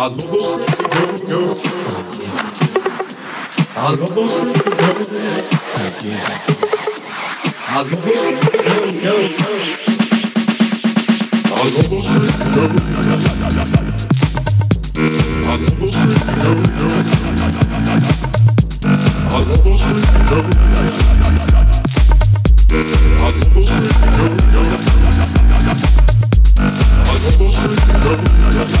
Alma bozdu, göz göz. Alma bozdu, göz göz. Alma bozdu, göz göz. Alma bozdu, göz göz. Alma bozdu, göz göz. Alma bozdu, göz göz. Alma bozdu, göz göz. Alma bozdu, göz göz.